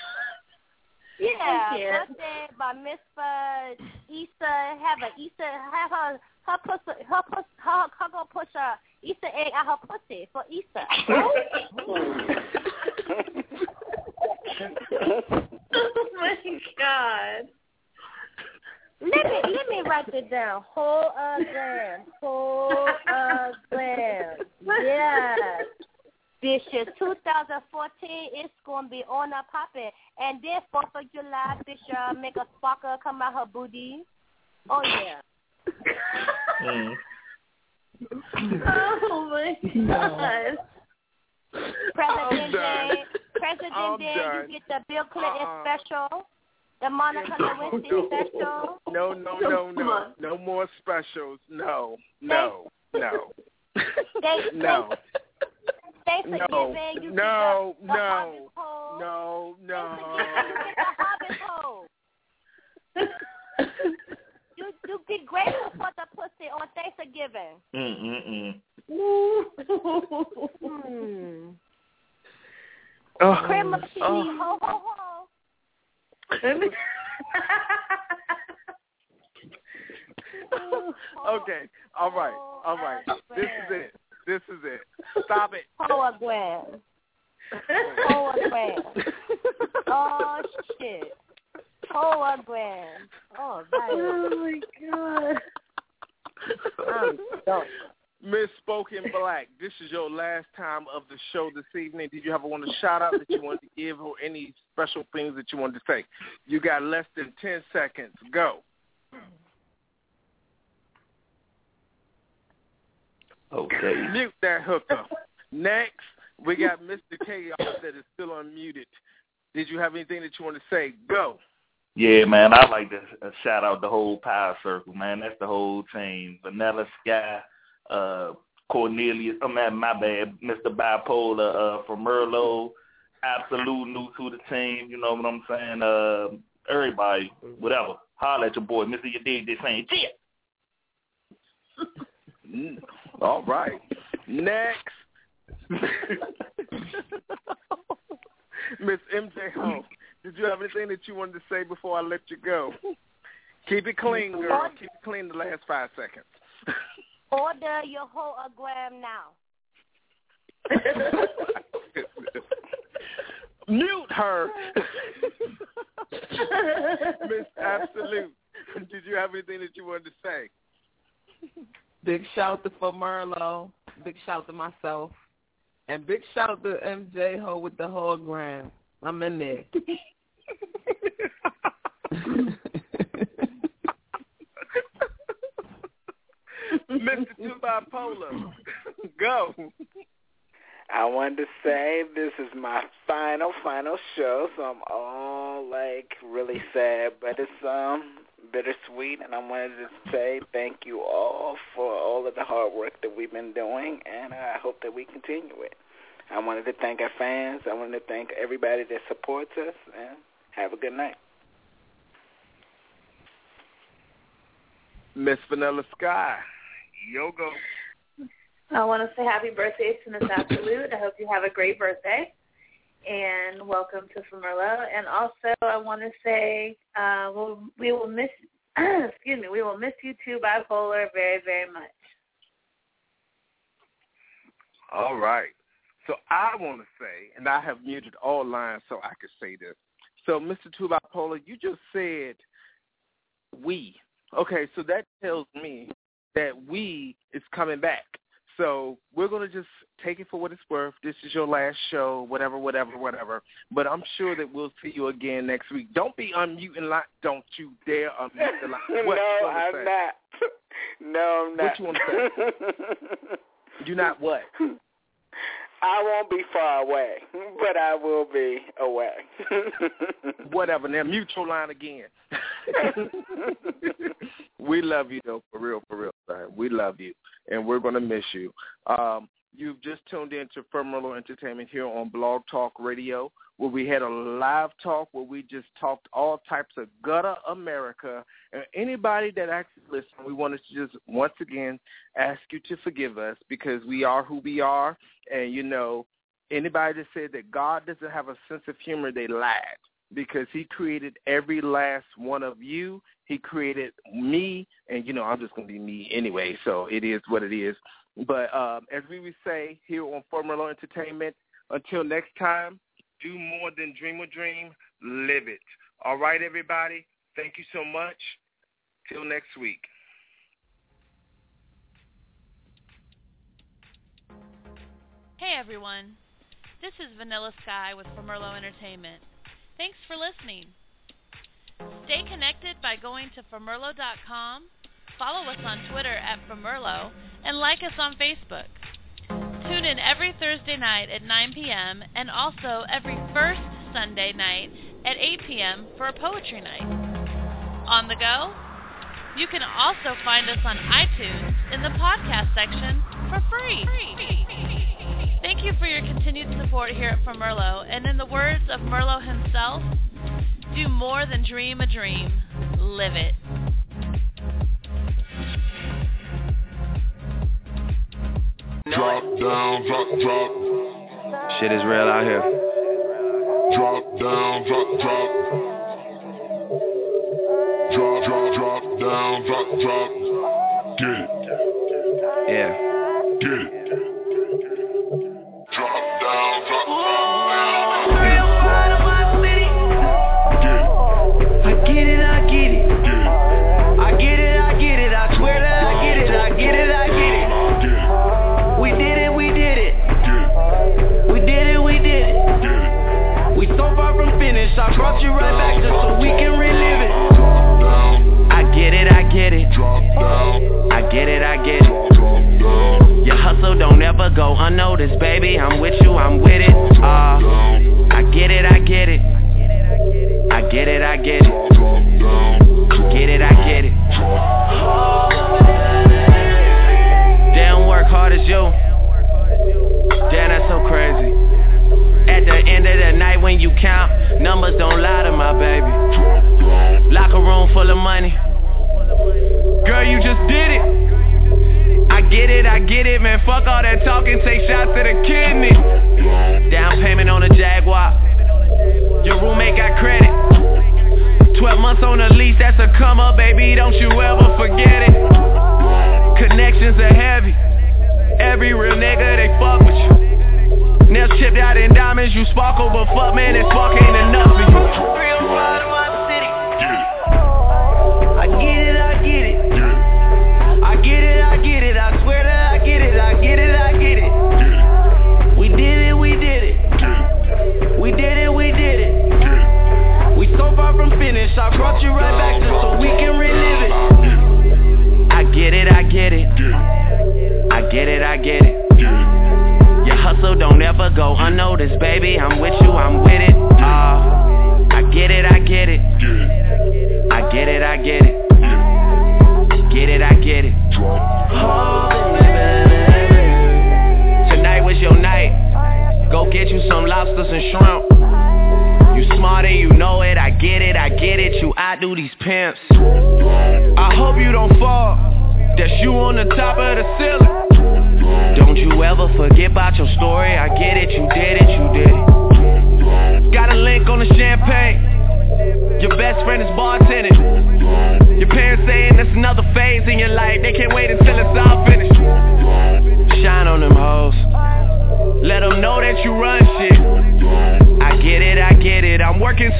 Yeah, I can't. birthday, bar mitzvah, Easter, have a Easter, have her her pussy, her pussy, her, her go push a Easter egg out her pussy for Easter. oh my god. Let me let me write it down. Whole a gram, whole a gram. Yes. This year, 2014, it's gonna be on a poppin', and then Fourth of July, this year, make a sparkle come out her booty. Oh yeah. Mm. Oh my god. President Day, President Day, you get the Bill Clinton Uh-uh. special, the Monica Lewinsky special. No, no, no, no. No more specials. No, no, no. They, No. Thanksgiving, No, you no, get the, the no, harvest pole. no, no. Thanksgiving, you get the harvest pole. You you be grateful for the pussy on Thanksgiving. Mm-mm-mm. Hmm. Oh, Cream of chili, oh. ho ho ho. Okay, all right, all right. Oh, this is it. This is it. Stop it. Ho a gram. Ho. Oh shit. Ho a gram. Oh, right. oh my god. I'm done. Miss Spoken Black, this is your last time of the show this evening. Did you want to shout out that you wanted to give or any special things that you wanted to say? You got less than 10 seconds. Go. Okay. Mute that hooker. Next, we got Mr. Chaos that is still unmuted. Did you have anything that you want to say? Go. Yeah, man, I like to shout out the whole power circle, man. That's the whole team. Vanilla Sky, uh, Cornelius. I'm at my bad, Mr. Bipolar uh, from Merlot, Absolute new to the team, you know what I'm saying? Uh, everybody, whatever. Holler at your boy, Mr. You dig this saying, yeah. Mm, All right. Next. Miss MJ Home, did you have anything that you wanted to say before I let you go? Keep it clean, girl. Keep it clean the last five seconds. Order your whole a gram now. Mute her. Miss Absolute, did you have anything that you wanted to say? Big shout out to for Merlot. Big shout to myself. And big shout out to MJ Ho with the hologram. I'm in there. Mr. Two Bipolar, go. I wanted to say this is my final, final show, so I'm all like really sad, but it's um bittersweet, and I wanted to say thank you all for all of the hard work that we've been doing, and I hope that we continue it. I wanted to thank our fans. I wanted to thank everybody that supports us, and have a good night. Miss Vanilla Sky, yo go. I want to say happy birthday to Miss Absolute. I hope you have a great birthday. And welcome to Famerlo. And also, I want to say uh, we'll, we will miss, excuse me, we will miss you too, bipolar, very, very much. All right. So I want to say, and I have muted all lines so I could say this. So, Mr. Two Bipolar, you just said we. Okay, so that tells me that we is coming back. So we're going to just take it for what it's worth. This is your last show, whatever, whatever, whatever. But I'm sure that we'll see you again next week. Don't be unmuting like, don't you dare unmute the line. What no, I'm say? not. No, I'm not. What you want to say? You not what? I won't be far away, but I will be away. Whatever. Now mutual line again. we love you though, for real, for real, son. We love you, and we're gonna miss you. Um, you've just tuned in to Firmerlo Entertainment here on Blog Talk Radio, where we had a live talk where we just talked all types of gutter America. And anybody that actually listened, we wanted to just once again ask you to forgive us because we are who we are, and you know, anybody that said that God doesn't have a sense of humor, they lied because he created every last one of you. He created me, and you know I'm just going to be me anyway, so it is what it is. But um, as we would say here on Firmerlo Entertainment, until next time, do more than dream a dream, live it. All right, everybody. Thank you so much. Till next week. Hey everyone, this is Vanilla Sky with Firmerlo Entertainment. Thanks for listening. Stay connected by going to Firmerlo.com, follow us on Twitter at Firmerlo, and like us on Facebook. Tune in every Thursday night at 9 p.m. and also every first Sunday night at 8 p.m. for a poetry night. On the go? You can also find us on iTunes in the podcast section for free. Thank you for your continued support here at Firmerlo, and in the words of Merlo himself, do more than dream a dream, live it. Drop down, drop, drop. Shit is real out here. Drop down, drop, drop. Drop, drop, drop down, drop, drop. Get it. Yeah. Get it. Brought you right back just so we can relive it. I get it, I get it. I get it, I get it. Your hustle don't ever go unnoticed, baby.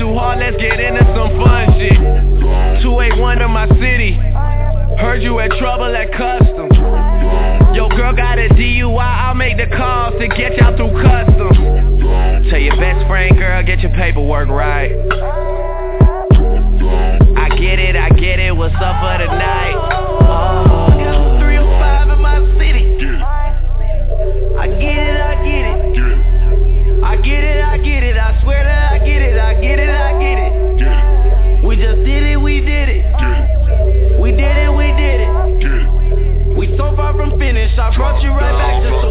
Too hard. Let's get into some fun shit. 281 to my city. Heard you had trouble at customs. Yo, girl got a DUI. I'll make the calls to get y'all through customs. Tell your best friend, girl, get your paperwork right. I get it, I get it. What's up for the night? 305 in my city. I get it, I get it. I get it, I get it. I swear I get it, I get it, I get it. We just did it, we did it. We did it, we did it. Get it. We so far from finished. I brought you right back to